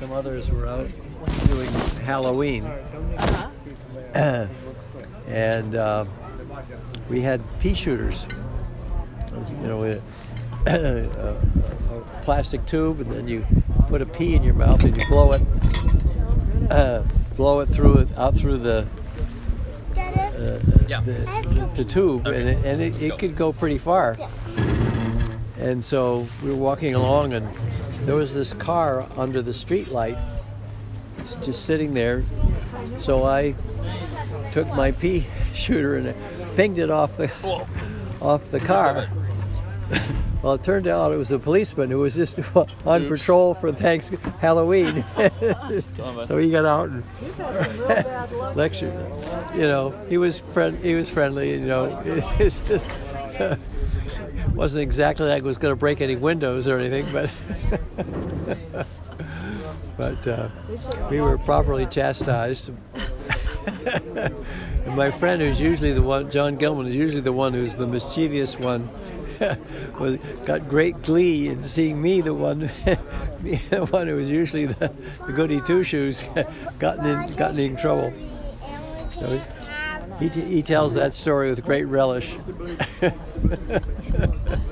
some others were out doing Halloween, Uh-huh. and uh, we had pea shooters. You know, with a, a, a plastic tube, and then you put a pea in your mouth and you blow it, uh, blow it through it out through the uh, Yeah. the, the, the tube, and it, and it, it could go pretty far. And so we were walking along, and there was this car under the street light, it's just sitting there. So I took my pea shooter and pinged it off the Whoa. off the car. Well, it turned out it was a policeman who was just on Oops. patrol for thanks Halloween. so he got out and lectured. You know, he was friend. He was friendly. You know, wasn't exactly like it was going to break any windows or anything, but but uh, we were properly chastised. and my friend, who's usually the one, John Gilman, is usually the one who's the mischievous one. was got great glee in seeing me, the one, the one who was usually the, the goody two shoes, gotten in gotten in trouble. So he, he, he tells that story with great relish.